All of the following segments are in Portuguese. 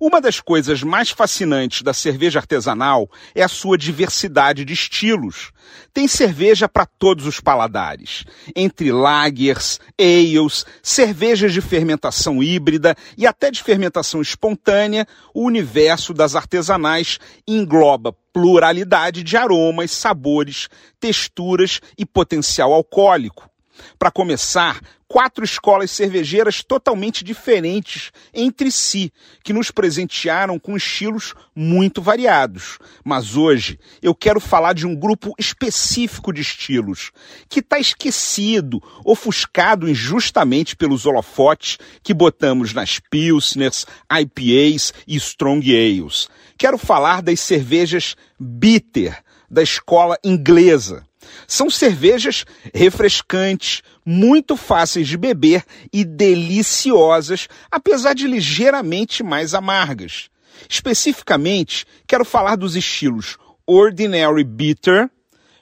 Uma das coisas mais fascinantes da cerveja artesanal é a sua diversidade de estilos. Tem cerveja para todos os paladares, entre lagers, ales, cervejas de fermentação híbrida e até de fermentação espontânea, o universo das artesanais engloba pluralidade de aromas, sabores, texturas e potencial alcoólico. Para começar, quatro escolas cervejeiras totalmente diferentes entre si, que nos presentearam com estilos muito variados. Mas hoje eu quero falar de um grupo específico de estilos, que está esquecido, ofuscado injustamente pelos holofotes que botamos nas Pilsners, IPAs e Strong Ales. Quero falar das cervejas bitter, da escola inglesa. São cervejas refrescantes, muito fáceis de beber e deliciosas, apesar de ligeiramente mais amargas. Especificamente, quero falar dos estilos Ordinary Bitter,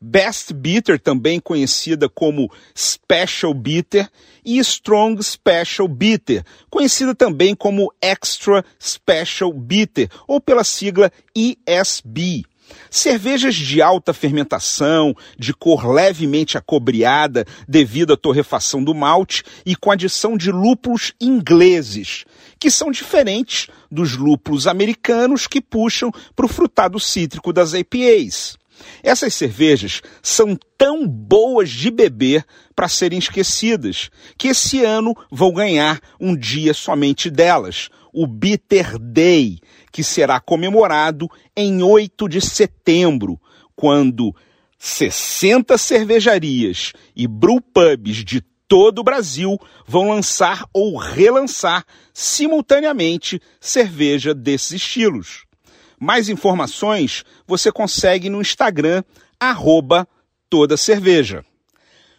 Best Bitter, também conhecida como Special Bitter, e Strong Special Bitter, conhecida também como Extra Special Bitter, ou pela sigla ESB. Cervejas de alta fermentação, de cor levemente acobreada devido à torrefação do malte e com adição de lúpulos ingleses, que são diferentes dos lúpulos americanos que puxam para o frutado cítrico das IPAs. Essas cervejas são tão boas de beber para serem esquecidas, que esse ano vou ganhar um dia somente delas, o Bitter Day, que será comemorado em 8 de setembro, quando 60 cervejarias e brewpubs de todo o Brasil vão lançar ou relançar simultaneamente cerveja desses estilos. Mais informações você consegue no Instagram, arroba toda cerveja.